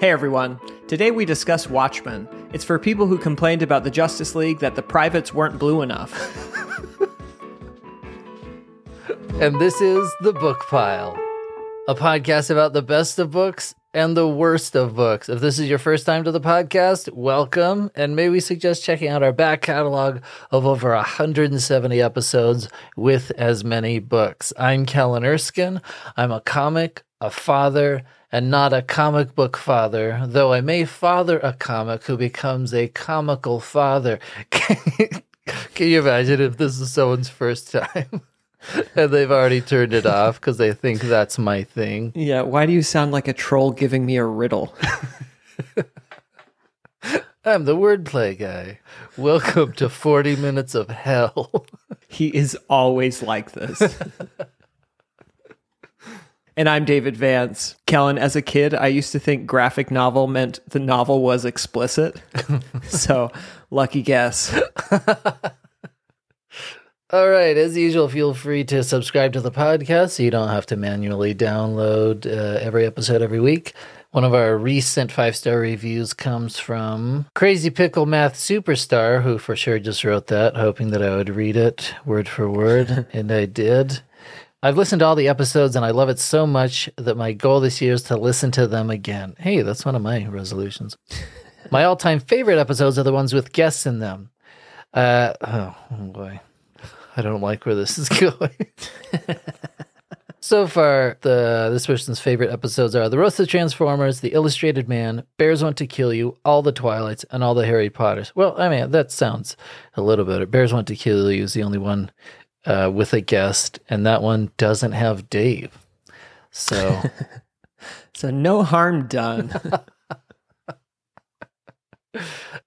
Hey everyone. Today we discuss Watchmen. It's for people who complained about the Justice League that the privates weren't blue enough. And this is The Book Pile, a podcast about the best of books and the worst of books. If this is your first time to the podcast, welcome. And may we suggest checking out our back catalog of over 170 episodes with as many books. I'm Kellen Erskine. I'm a comic, a father, and not a comic book father, though I may father a comic who becomes a comical father. Can you imagine if this is someone's first time? and they've already turned it off because they think that's my thing. yeah, why do you sound like a troll giving me a riddle? I'm the wordplay guy. Welcome to 40 minutes of hell. he is always like this. And I'm David Vance. Kellen, as a kid, I used to think graphic novel meant the novel was explicit. so, lucky guess. All right, as usual, feel free to subscribe to the podcast so you don't have to manually download uh, every episode every week. One of our recent five star reviews comes from Crazy Pickle Math Superstar, who for sure just wrote that, hoping that I would read it word for word, and I did. I've listened to all the episodes and I love it so much that my goal this year is to listen to them again. Hey, that's one of my resolutions. my all time favorite episodes are the ones with guests in them. Uh, oh, oh boy. I don't like where this is going. so far, the this person's favorite episodes are The Roast of Transformers, The Illustrated Man, Bears Want to Kill You, All the Twilights, and All the Harry Potters. Well, I mean, that sounds a little better. Bears Want to Kill You is the only one uh, with a guest, and that one doesn't have Dave. So, So, no harm done. all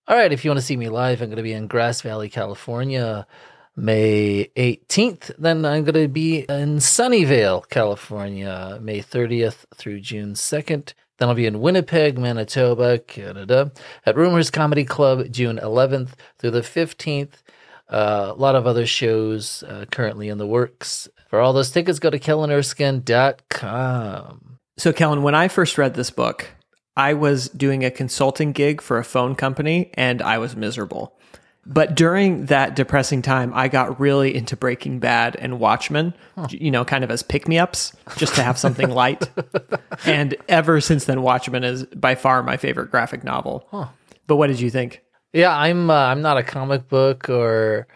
right, if you want to see me live, I'm going to be in Grass Valley, California. May 18th. Then I'm going to be in Sunnyvale, California, May 30th through June 2nd. Then I'll be in Winnipeg, Manitoba, Canada, at Rumors Comedy Club, June 11th through the 15th. Uh, a lot of other shows uh, currently in the works. For all those tickets, go to kellenerskine.com. So, Kellen, when I first read this book, I was doing a consulting gig for a phone company and I was miserable. But during that depressing time, I got really into Breaking Bad and Watchmen, you know, kind of as pick me ups, just to have something light. And ever since then, Watchmen is by far my favorite graphic novel. But what did you think? Yeah, I'm uh, I'm not a comic book or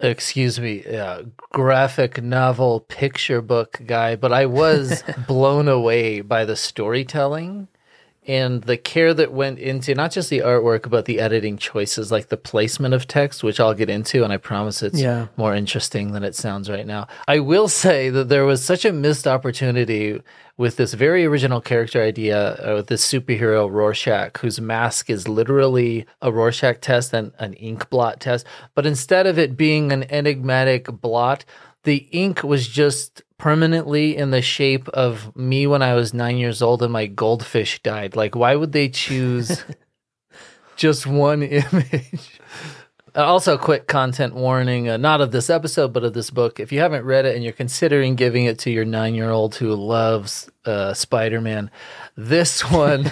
excuse me, uh, graphic novel picture book guy, but I was blown away by the storytelling and the care that went into not just the artwork but the editing choices like the placement of text which I'll get into and I promise it's Yeah. more interesting than it sounds right now. I will say that there was such a missed opportunity with this very original character idea uh, with this superhero Rorschach, whose mask is literally a Rorschach test and an ink blot test. But instead of it being an enigmatic blot, the ink was just permanently in the shape of me when I was nine years old and my goldfish died. Like, why would they choose just one image? Uh, Also, quick content warning, uh, not of this episode, but of this book. If you haven't read it and you're considering giving it to your nine year old who loves uh, Spider Man, this one,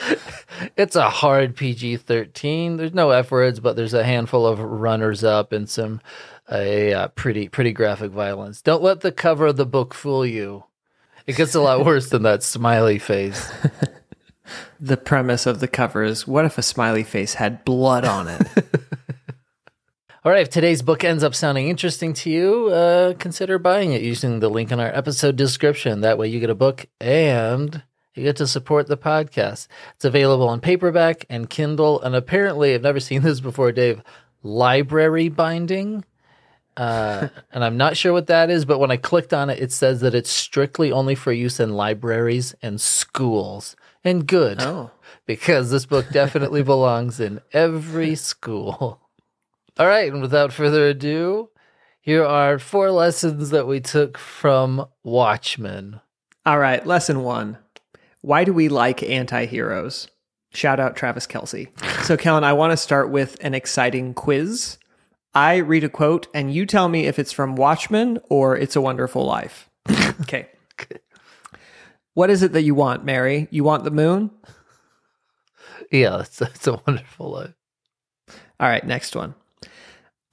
it's a hard PG 13. There's no F words, but there's a handful of runners up and some a uh, pretty, pretty graphic violence. Don't let the cover of the book fool you. It gets a lot worse than that smiley face. The premise of the cover is what if a smiley face had blood on it? All right, if today's book ends up sounding interesting to you, uh, consider buying it using the link in our episode description. That way you get a book and you get to support the podcast. It's available on paperback and Kindle, and apparently, I've never seen this before, Dave, library binding. Uh, and I'm not sure what that is, but when I clicked on it, it says that it's strictly only for use in libraries and schools. And good, Oh. because this book definitely belongs in every school. All right, and without further ado, here are four lessons that we took from Watchmen. All right, lesson one. Why do we like anti heroes? Shout out Travis Kelce. So, Kellen, I want to start with an exciting quiz. I read a quote, and you tell me if it's from Watchmen or It's a Wonderful Life. okay. What is it that you want, Mary? You want the moon? Yeah, it's, it's a wonderful life. All right, next one.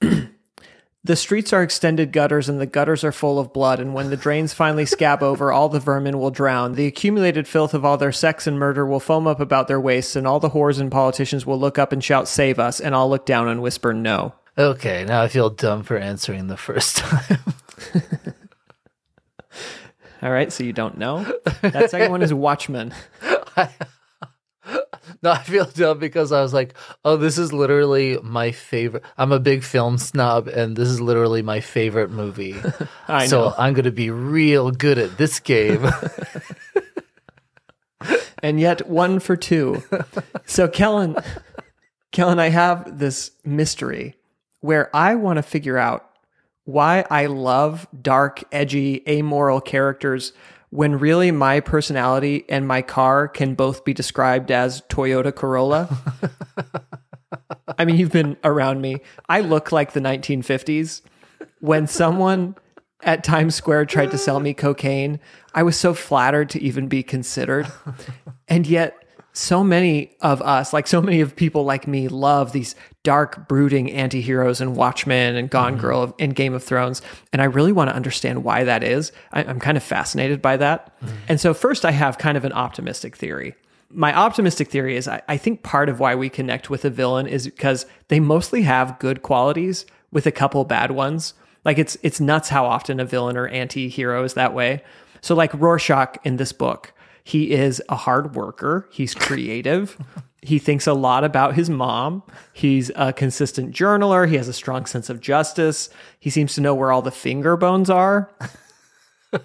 the streets are extended gutters, and the gutters are full of blood. And when the drains finally scab over, all the vermin will drown. The accumulated filth of all their sex and murder will foam up about their waists, and all the whores and politicians will look up and shout, Save us! And I'll look down and whisper, No. Okay, now I feel dumb for answering the first time. All right, so you don't know. That second one is Watchmen. I, no, I feel dumb because I was like, oh, this is literally my favorite. I'm a big film snob, and this is literally my favorite movie. I so know. I'm going to be real good at this game. and yet one for two. So Kellen, Kellen, I have this mystery where I want to figure out why I love dark, edgy, amoral characters when really my personality and my car can both be described as Toyota Corolla. I mean, you've been around me. I look like the 1950s. When someone at Times Square tried to sell me cocaine, I was so flattered to even be considered. And yet, so many of us, like so many of people like me, love these dark, brooding anti heroes and Watchmen and Gone mm-hmm. Girl and Game of Thrones. And I really want to understand why that is. I, I'm kind of fascinated by that. Mm-hmm. And so, first, I have kind of an optimistic theory. My optimistic theory is I, I think part of why we connect with a villain is because they mostly have good qualities with a couple bad ones. Like it's it's nuts how often a villain or anti-hero is that way. So like Rorschach in this book, he is a hard worker, he's creative, he thinks a lot about his mom, he's a consistent journaler, he has a strong sense of justice, he seems to know where all the finger bones are.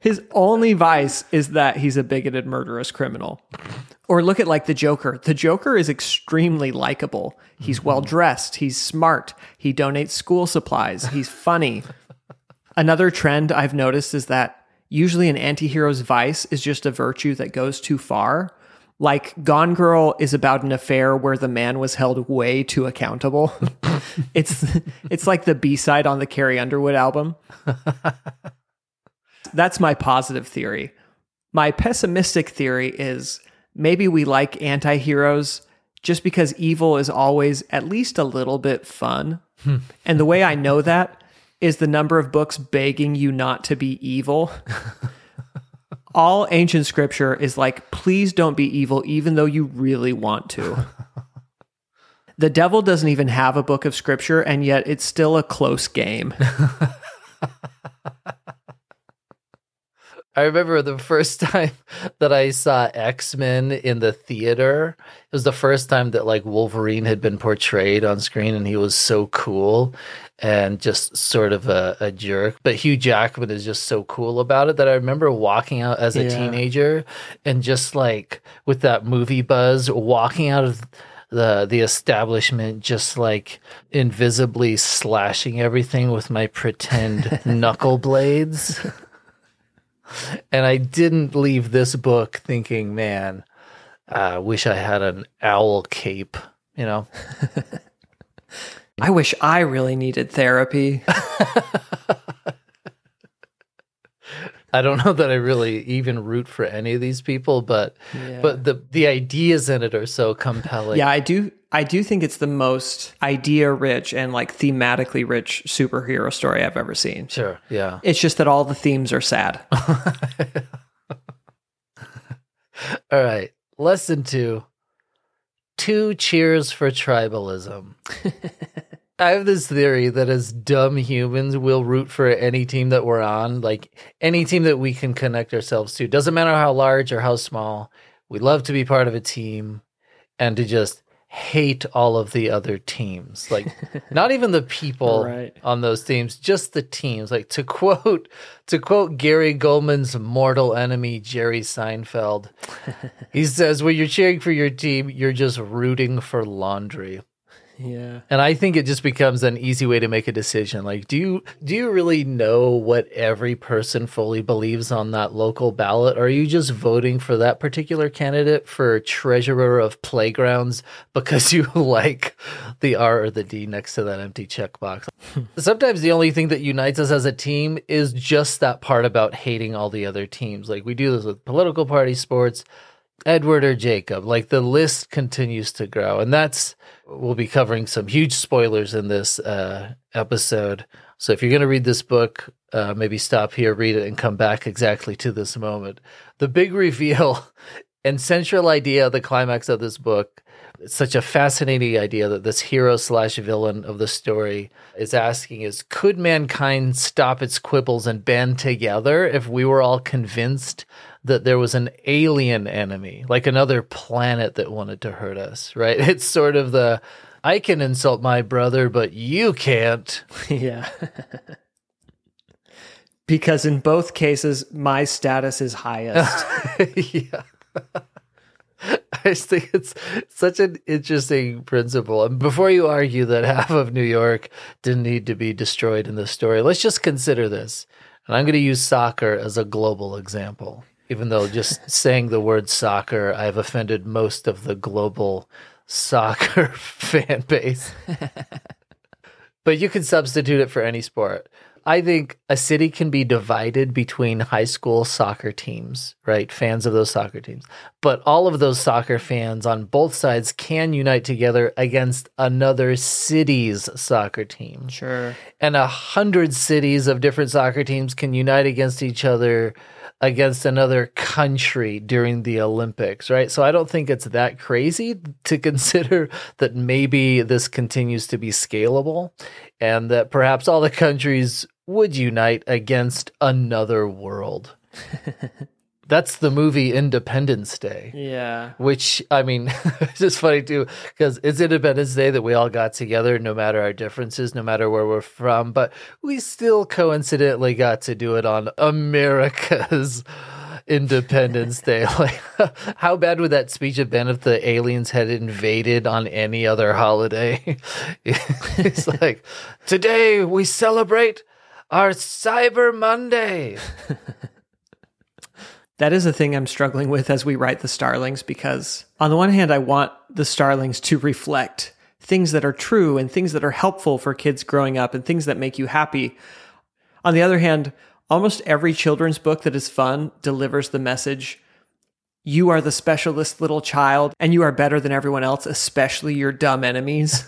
His only vice is that he's a bigoted, murderous criminal. Or look at like the Joker. The Joker is extremely likable. He's well dressed. He's smart. He donates school supplies. He's funny. Another trend I've noticed is that usually an antihero's vice is just a virtue that goes too far. Like Gone Girl is about an affair where the man was held way too accountable. it's it's like the B-side on the Carrie Underwood album. That's my positive theory. My pessimistic theory is maybe we like anti heroes just because evil is always at least a little bit fun. Hmm. and the way I know that is the number of books begging you not to be evil. All ancient scripture is like, please don't be evil, even though you really want to. the devil doesn't even have a book of scripture, and yet it's still a close game. I remember the first time that I saw X Men in the theater. It was the first time that like Wolverine had been portrayed on screen, and he was so cool and just sort of a, a jerk. But Hugh Jackman is just so cool about it that I remember walking out as a Yeah. teenager and just like with that movie buzz, walking out of the the establishment just like invisibly slashing everything with my pretend knuckle blades and I didn't leave this book thinking, man, I wish I had an owl cape, you know? I wish I really needed therapy. I don't know that I really even root for any of these people, but Yeah. but the the ideas in it are so compelling. Yeah, I do. I do think it's the most idea rich and like thematically rich superhero story I've ever seen. Sure. Yeah. It's just that all the themes are sad. All right. Lesson two. Two cheers for tribalism. I have this theory that as dumb humans, we'll root for any team that we're on, like any team that we can connect ourselves to. Doesn't matter how large or how small. We love to be part of a team and to just hate all of the other teams. Like not even the people Right. on those teams, just the teams. Like to quote to quote Gary Goldman's mortal enemy Jerry Seinfeld. he says when you're cheering for your team, you're just rooting for laundry. Yeah. And I think it just becomes an easy way to make a decision. Like, do you do you really know what every person fully believes on that local ballot? Or are you just voting for that particular candidate for treasurer of playgrounds because you like the R or the D next to that empty checkbox? Sometimes the only thing that unites us as a team is just that part about hating all the other teams. Like we do this with political party sports, Edward or Jacob. Like the list continues to grow. And that's we'll be covering some huge spoilers in this uh, episode. So if you're going to read this book, uh, maybe stop here, read it, and come back exactly to this moment. The big reveal and central idea of the climax of this book. It's such a fascinating idea that this hero slash villain of the story is asking is could mankind stop its quibbles and band together if we were all convinced that there was an alien enemy, like another planet that wanted to hurt us, right? It's sort of the I can insult my brother, but you can't. yeah. because in both cases, my status is highest. yeah. I just think it's such an interesting principle. And before you argue that half of New York didn't need to be destroyed in this story, let's just consider this. And I'm going to use soccer as a global example even though just saying the word soccer, I've offended most of the global soccer fan base. but you can substitute it for any sport. I think a city can be divided between high school soccer teams, right? Fans of those soccer teams. But all of those soccer fans on both sides can unite together against another city's soccer team. Sure. And a hundred cities of different soccer teams can unite against each other against another country during the Olympics, right? So I don't think it's that crazy to consider that maybe this continues to be scalable and that perhaps all the countries would unite against another world. That's the movie Independence Day. Yeah. Which, I mean, it's just funny too, because it's Independence Day that we all got together, no matter our differences, no matter where we're from, but we still coincidentally got to do it on America's Independence Day. Like, how bad would that speech have been if the aliens had invaded on any other holiday? it's like, today we celebrate our Cyber Monday. That is a thing I'm struggling with as we write the Starlings because, on the one hand, I want the Starlings to reflect things that are true and things that are helpful for kids growing up and things that make you happy. On the other hand, almost every children's book that is fun delivers the message you are the specialist little child and you are better than everyone else, especially your dumb enemies.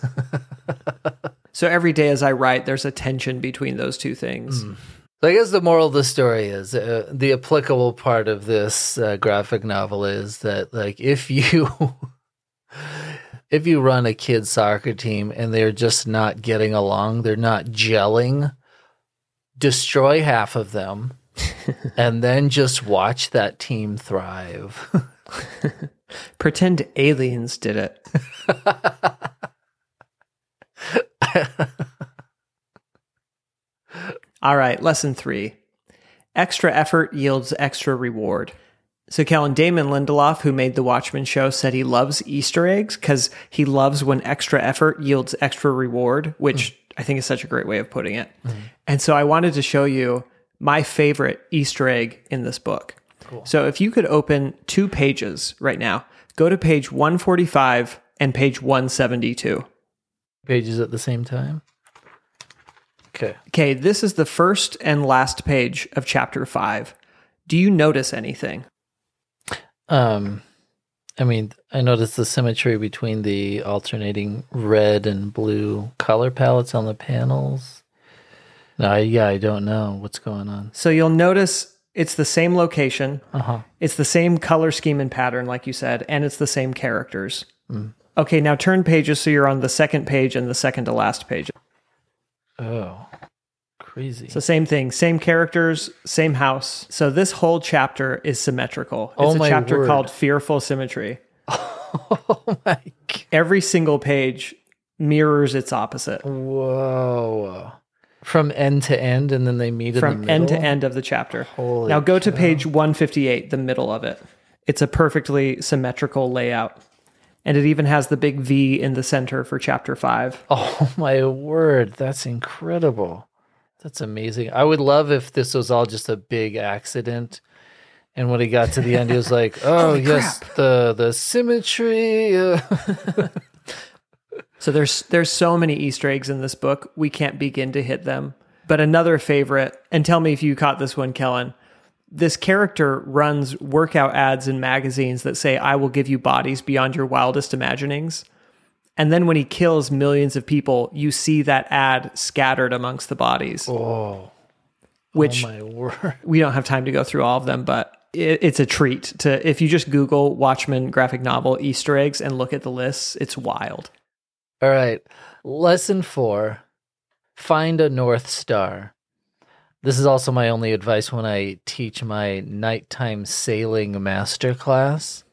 so every day as I write, there's a tension between those two things. Mm. So I guess the moral of the story is uh, the applicable part of this uh, graphic novel is that like if you if you run a kid soccer team and they're just not getting along, they're not gelling, destroy half of them and then just watch that team thrive. Pretend aliens did it. All right, lesson three. Extra effort yields extra reward. So, Kellen Damon Lindelof, who made the Watchmen show, said he loves Easter eggs because he loves when extra effort yields extra reward, which mm. I think is such a great way of putting it. Mm. And so, I wanted to show you my favorite Easter egg in this book. Cool. So, if you could open two pages right now, go to page 145 and page 172. Pages at the same time? Okay. Okay, this is the first and last page of chapter 5. Do you notice anything? Um I mean, I noticed the symmetry between the alternating red and blue color palettes on the panels. No, yeah, I don't know what's going on. So you'll notice it's the same location. Uh-huh. It's the same color scheme and pattern, like you said, and it's the same characters. Mm. Okay, now turn pages so you're on the second page and the second to last page. Oh, crazy. So same thing, same characters, same house. So this whole chapter is symmetrical. It's oh a chapter word. called Fearful Symmetry. Oh my God. Every single page mirrors its opposite. Whoa. From end to end, and then they meet from the end to end of the chapter. Holy now go cow. to page 158, the middle of it. It's a perfectly symmetrical layout. And it even has the big V in the center for chapter five. Oh my word, that's incredible. That's amazing. I would love if this was all just a big accident. And when he got to the end, he was like, "Oh yes, the the symmetry." So there's there's so many Easter eggs in this book, we can't begin to hit them. But another favorite, and tell me if you caught this one, Kellen. This character runs workout ads in magazines that say, I will give you bodies beyond your wildest imaginings. And then when he kills millions of people, you see that ad scattered amongst the bodies. oh, which oh my word! we don't have time to go through all of them, but it, it's a treat to if you just Google Watchmen graphic novel Easter eggs and look at the lists, it's wild. All right, lesson four: find a north star. This is also my only advice when I teach my nighttime sailing master class.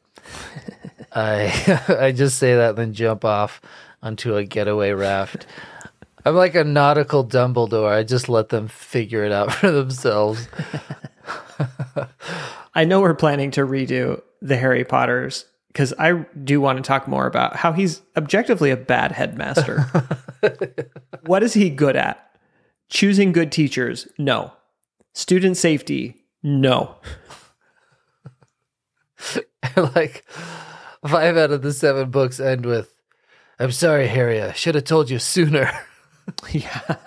I I just say that, then jump off onto a getaway raft. I'm like a nautical Dumbledore. I just let them figure it out for themselves. I know we're planning to redo the Harry Potters because I do want to talk more about how he's objectively a bad headmaster. what is he good at? Choosing good teachers? No. Student safety? No. like five out of the seven books end with, "I'm sorry, Harry. I should have told you sooner." yeah.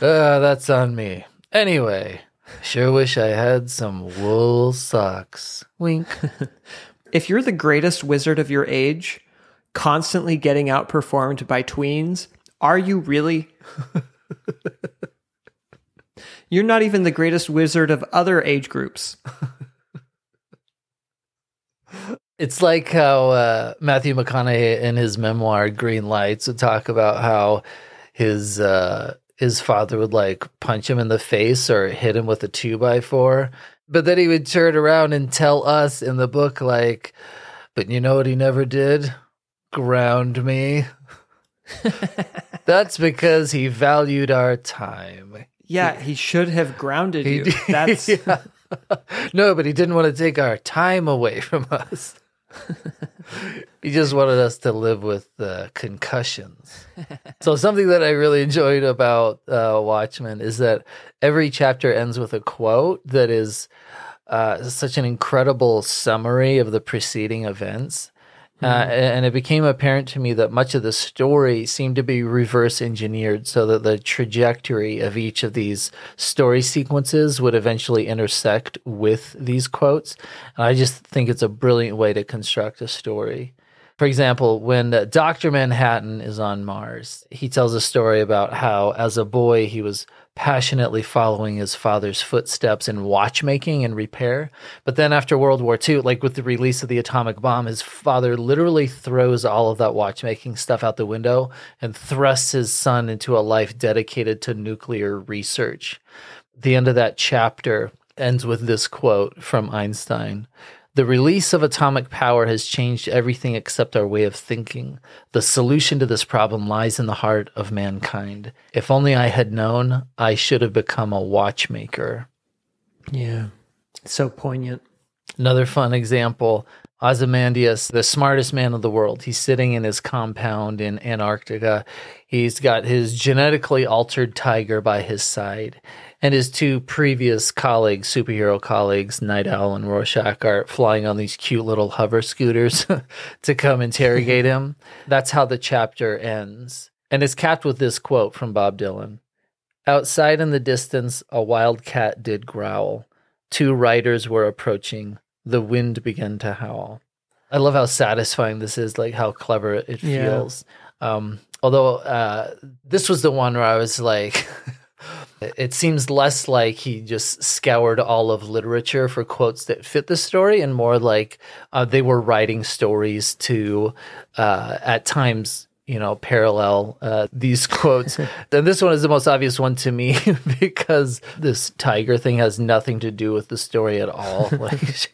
Uh, that's on me. Anyway, sure wish I had some wool socks. Wink. If you're the greatest wizard of your age, constantly getting outperformed by tweens, are you really? you're not even the greatest wizard of other age groups. It's like how uh, Matthew McConaughey in his memoir Green Lights would talk about how his uh, his father would like punch him in the face or hit him with a two by four, but then he would turn around and tell us in the book like, "But you know what he never did? Ground me." That's because he valued our time. Yeah, he should have grounded you. That's Yeah. no, but he didn't want to take our time away from us. he just wanted us to live with uh, concussions. so something that I really enjoyed about uh, Watchmen is that every chapter ends with a quote that is uh, such an incredible summary of the preceding events. Uh, and it became apparent to me that much of the story seemed to be reverse engineered so that the trajectory of each of these story sequences would eventually intersect with these quotes. And I just think it's a brilliant way to construct a story. For example, when Dr. Manhattan is on Mars, he tells a story about how, as a boy, he was passionately following his father's footsteps in watchmaking and repair. But then after World War II, like with the release of the atomic bomb, his father literally throws all of that watchmaking stuff out the window and thrusts his son into a life dedicated to nuclear research. The end of that chapter ends with this quote from Einstein. The release of atomic power has changed everything except our way of thinking. The solution to this problem lies in the heart of mankind. If only I had known, I should have become a watchmaker. yeah. So poignant. Another fun example Ozymandias, the smartest man of the world. He's sitting in his compound in Antarctica. He's got his genetically altered tiger by his side. And his two previous colleagues, superhero colleagues, Night Owl and Rorschach, are flying on these cute little hover scooters to come interrogate him. That's how the chapter ends. And it's capped with this quote from Bob Dylan Outside in the distance, a wild cat did growl. Two riders were approaching. The wind began to howl. I love how satisfying this is, like how clever it Yeah. feels. Um, although uh, this was the one where I was like, it seems less like he just scoured all of literature for quotes that fit the story, and more like uh, they were writing stories to, uh, at times, you know, parallel uh, these quotes. and this one is the most obvious one to me because this tiger thing has nothing to do with the story at all. Like,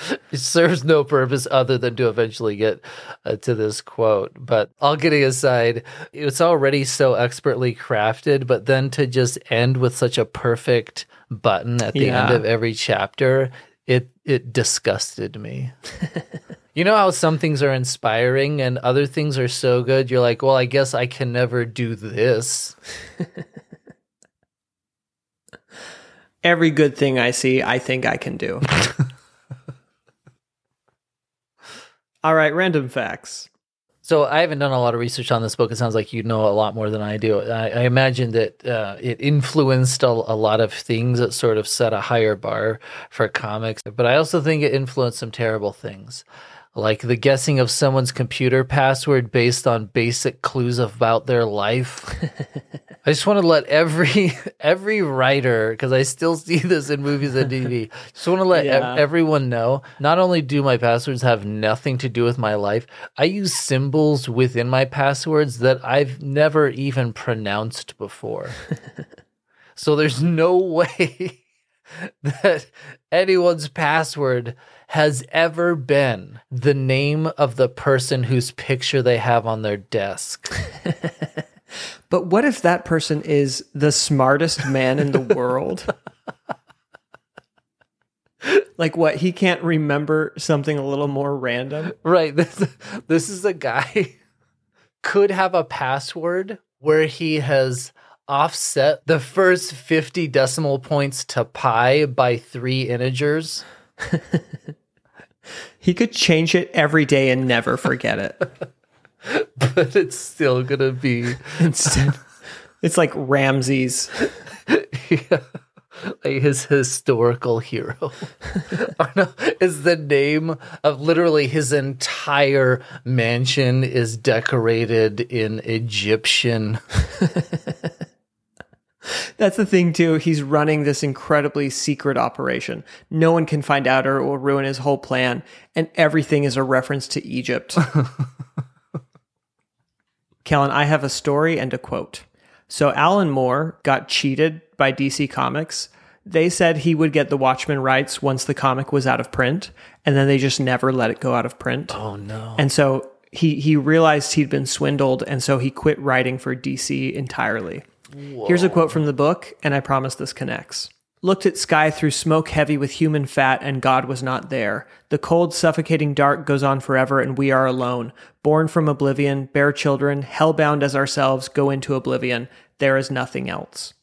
it serves no purpose other than to eventually get uh, to this quote. But all kidding aside, it's already so expertly crafted, but then to just end with such a perfect button at the end of every chapter, it it disgusted me. You know how some things are inspiring and other things are so good, you're like, well, I guess I can never do this. Every good thing I see, I think I can do. All right, random facts. So I haven't done a lot of research on this book. It sounds like you know a lot more than I do. I, I imagine that uh, it influenced a, a, lot of things that sort of set a higher bar for comics. But I also think it influenced some terrible things like the guessing of someone's computer password based on basic clues about their life. I just want to let every every writer, because I still see this in movies and TV, just want to let yeah. ev- everyone know. Not only do my passwords have nothing to do with my life, I use symbols within my passwords that I've never even pronounced before. so there's no way that anyone's password has ever been the name of the person whose picture they have on their desk. but what if that person is the smartest man in the world? like what he can't remember something a little more random right this, this is a guy could have a password where he has offset the first 50 decimal points to pi by three integers he could change it every day and never forget it. but it's still gonna be instead. It's like Ramses. yeah. Like his historical hero is the name of literally his entire mansion is decorated in Egyptian that's the thing too. He's running this incredibly secret operation. No one can find out or it will ruin his whole plan. And everything is a reference to Egypt. Kellen, I have a story and a quote. So Alan Moore got cheated by DC Comics. They said he would get the Watchmen rights once the comic was out of print, and then they just never let it go out of print. Oh no. And so he he realized he'd been swindled and so he quit writing for DC entirely. Whoa. Here's a quote from the book, and I promise this connects. Looked at sky through smoke heavy with human fat, and God was not there. The cold, suffocating dark goes on forever, and we are alone. Born from oblivion, bear children, hellbound as ourselves, go into oblivion. There is nothing else.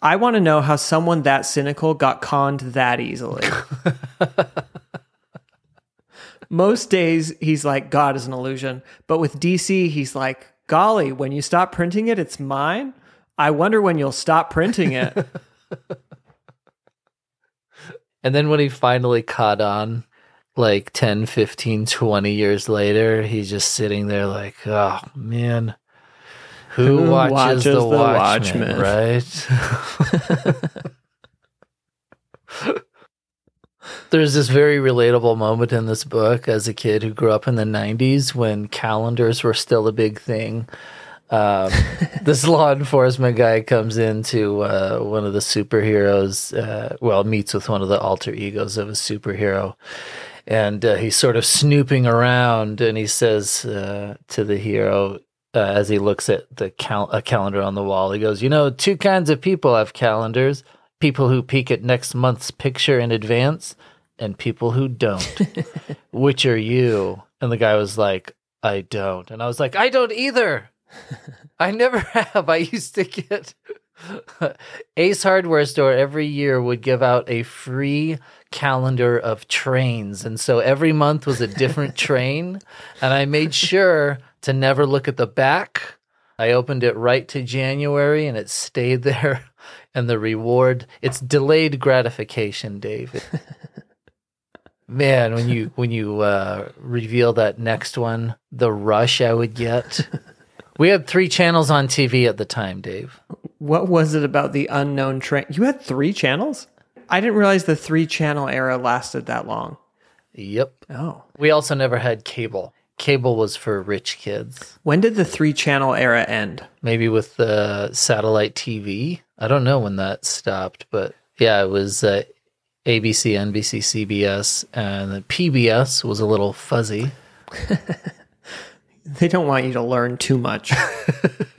I want to know how someone that cynical got conned that easily. Most days, he's like, God is an illusion. But with DC, he's like, golly, when you stop printing it, it's mine. I wonder when you'll stop printing it. and then when he finally caught on, like 10, 15, 20 years later, he's just sitting there like, oh man, who, who watches, watches, the, the Watchmen, Watchmen? right? There's this very relatable moment in this book as a kid who grew up in the 90s when calendars were still a big thing um, this law enforcement guy comes into uh, one of the superheroes, uh, well, meets with one of the alter egos of a superhero. And uh, he's sort of snooping around and he says uh, to the hero, uh, as he looks at the cal- a calendar on the wall, he goes, You know, two kinds of people have calendars people who peek at next month's picture in advance and people who don't. Which are you? And the guy was like, I don't. And I was like, I don't either. I never have. I used to get Ace Hardware Store every year would give out a free calendar of trains. And so every month was a different train. And I made sure to never look at the back. I opened it right to January and it stayed there. And the reward, it's delayed gratification, David. Man, when you when you uh, reveal that next one, the rush I would get. We had three channels on TV at the time, Dave. What was it about the unknown train? You had three channels? I didn't realize the three channel era lasted that long. Yep. Oh. We also never had cable. Cable was for rich kids. When did the three channel era end? Maybe with the satellite TV. I don't know when that stopped, but yeah, it was uh, ABC, NBC, CBS, and the PBS was a little fuzzy. They don't want you to learn too much.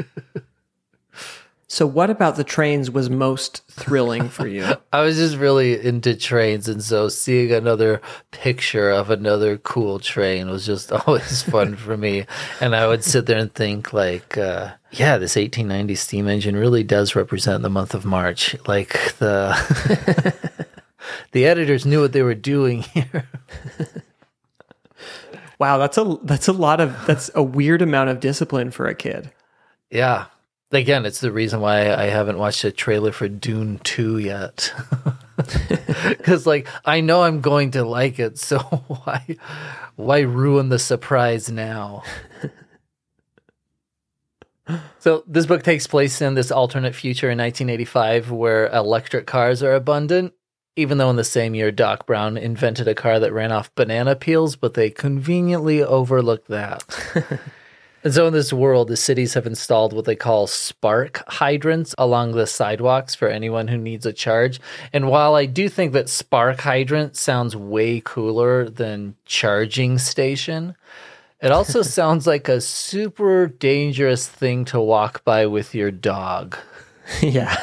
So, what about the trains was most thrilling for you? I was just really into trains, and so seeing another picture of another cool train was just always fun for me. And I would sit there and think, like, uh, yeah, this 1890 steam engine really does represent the month of March. Like the the editors knew what they were doing here. Wow, that's a that's a lot of that's a weird amount of discipline for a kid. Yeah, again, it's the reason why I haven't watched a trailer for Dune 2 yet. Cuz like I know I'm going to like it, so why why ruin the surprise now? so this book takes place in this alternate future in 1985 where electric cars are abundant even though in the same year Doc Brown invented a car that ran off banana peels, but they conveniently overlooked that. And so in this world, the cities have installed what they call spark hydrants along the sidewalks for anyone who needs a charge. And while I do think that spark hydrant sounds way cooler than charging station, it also sounds like a super dangerous thing to walk by with your dog. yeah.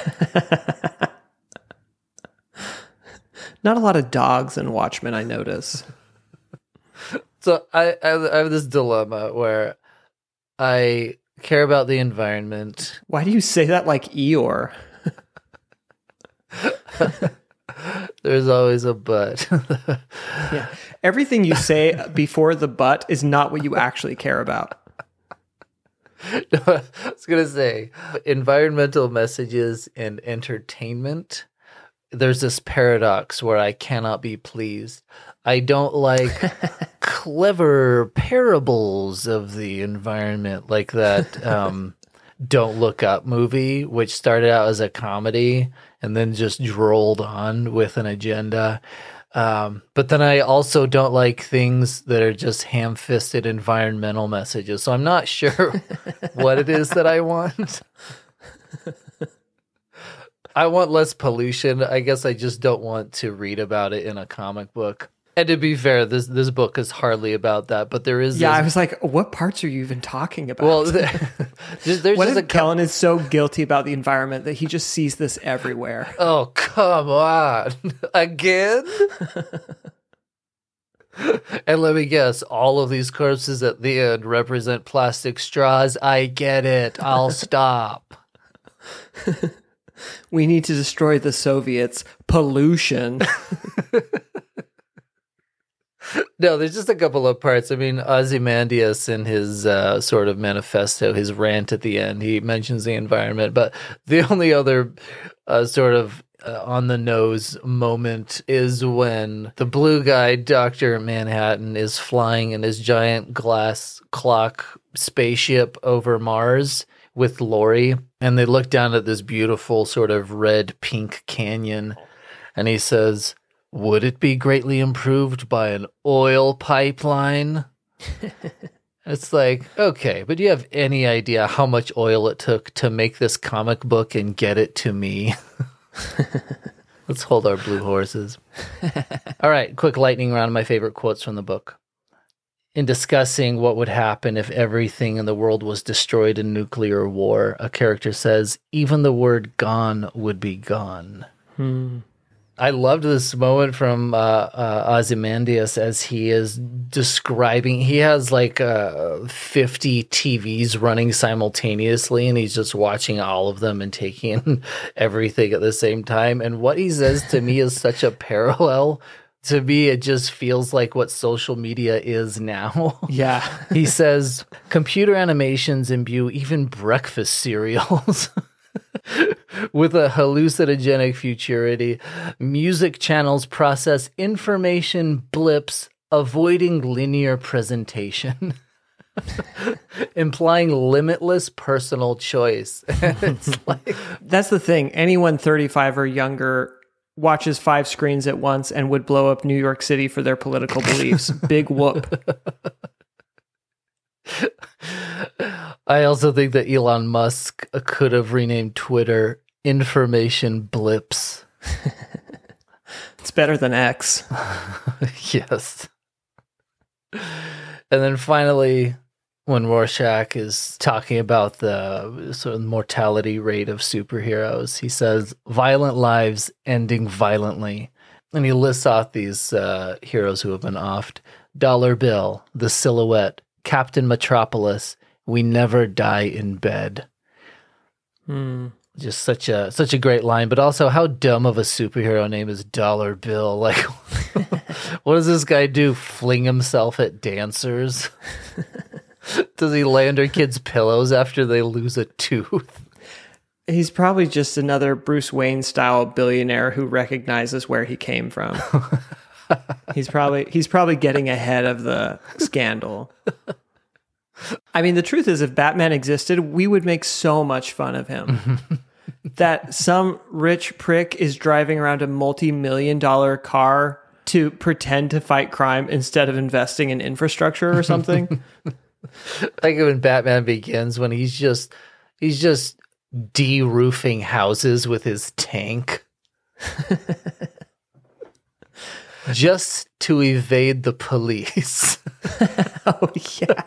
Not a lot of dogs in Watchmen, I notice. So I, I, I have this dilemma where I care about the environment. Why do you say that like Eeyore? There's always a but. yeah. Everything you say before the but is not what you actually care about. No, I was going to say environmental messages and entertainment. There's this paradox where I cannot be pleased. I don't like clever parables of the environment like that um, Don't Look Up movie, which started out as a comedy and then just drolled on with an agenda. Um, but then I also don't like things that are just ham fisted environmental messages. So I'm not sure what it is that I want. I want less pollution. I guess I just don't want to read about it in a comic book. And to be fair, this this book is hardly about that, but there is. Yeah, this, I was like, what parts are you even talking about? well, there's, there's what just if a Kellen is so guilty about the environment that he just sees this everywhere? Oh come on, again. and let me guess, all of these corpses at the end represent plastic straws. I get it. I'll stop. We need to destroy the Soviets. Pollution. No, there's just a couple of parts. I mean, Ozymandias in his uh, sort of manifesto, his rant at the end, he mentions the environment. But the only other uh, sort of uh, on the nose moment is when the blue guy, Dr. Manhattan, is flying in his giant glass clock spaceship over Mars with Laurie. And they look down at this beautiful sort of red pink canyon. And he says, would it be greatly improved by an oil pipeline? it's like, okay, but do you have any idea how much oil it took to make this comic book and get it to me? Let's hold our blue horses. All right, quick lightning round of my favorite quotes from the book. In discussing what would happen if everything in the world was destroyed in nuclear war, a character says, even the word gone would be gone. Hmm. I loved this moment from uh, uh, Ozymandias as he is describing. He has like uh, 50 TVs running simultaneously, and he's just watching all of them and taking everything at the same time. And what he says to me is such a parallel. To me, it just feels like what social media is now. Yeah. he says computer animations imbue even breakfast cereals. with a hallucinogenic futurity. Music channels process information blips, avoiding linear presentation. implying limitless personal choice. like, That's the thing. Anyone 35 or younger watches five screens at once and would blow up New York City for their political beliefs. Big whoop. I also think that Elon Musk could have renamed Twitter Information Blips. It's better than X. yes. And then finally, when Rorschach is talking about the sort of mortality rate of superheroes. He says, violent lives ending violently. And he lists off these uh, heroes who have been offed Dollar Bill, The Silhouette, Captain Metropolis, We Never Die in Bed. Hmm. Just such a such a great line, but also how dumb of a superhero name is Dollar Bill. Like, what does this guy do? Fling himself at dancers? Does he lay under kids' pillows after they lose a tooth? He's probably just another Bruce Wayne style billionaire who recognizes where he came from. he's probably he's probably getting ahead of the scandal. I mean, the truth is, if Batman existed, we would make so much fun of him. that some rich prick is driving around a multi-million dollar car to pretend to fight crime instead of investing in infrastructure or something. like when Batman begins, when he's just he's just de-roofing houses with his tank. just to evade the police. oh yeah.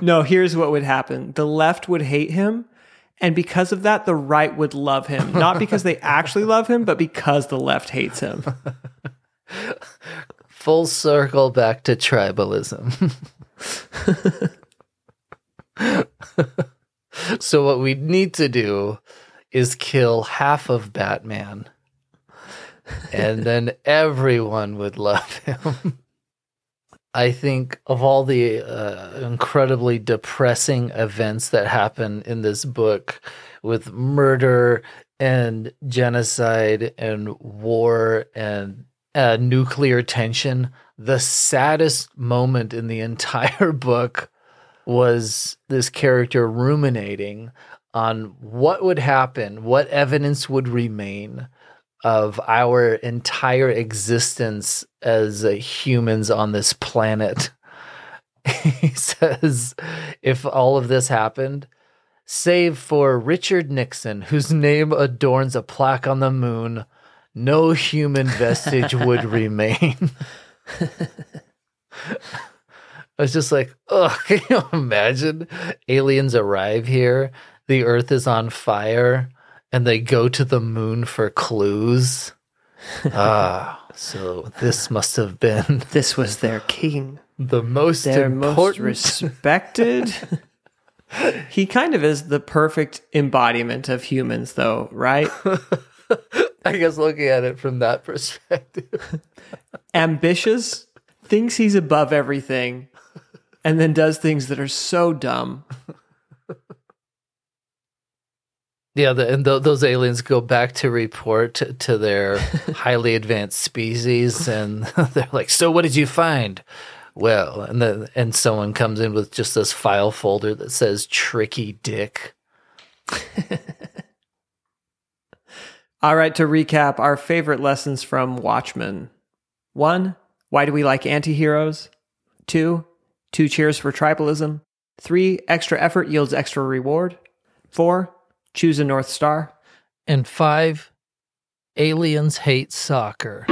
no, here's what would happen. The left would hate him, and because of that, the right would love him. Not because they actually love him, but because the left hates him. Full circle back to tribalism. so, what we need to do is kill half of Batman, and then everyone would love him. I think of all the uh, incredibly depressing events that happen in this book with murder and genocide and war and uh, nuclear tension, the saddest moment in the entire book was this character ruminating on what would happen, what evidence would remain of our entire existence as humans on this planet. he says, if all of this happened, save for Richard Nixon, whose name adorns a plaque on the moon, no human vestige would remain. I was just like, oh, can you imagine? Aliens arrive here, the earth is on fire and they go to the moon for clues. ah, so this must have been this was their king, the most their important. most respected. he kind of is the perfect embodiment of humans, though, right? I guess looking at it from that perspective, ambitious, thinks he's above everything, and then does things that are so dumb. Yeah, the, and th- those aliens go back to report to, to their highly advanced species, and they're like, "So, what did you find?" Well, and then and someone comes in with just this file folder that says "Tricky Dick." All right, to recap our favorite lessons from Watchmen: one, why do we like antiheroes? Two, two cheers for tribalism. Three, extra effort yields extra reward. Four Choose a North Star. And five, aliens hate soccer.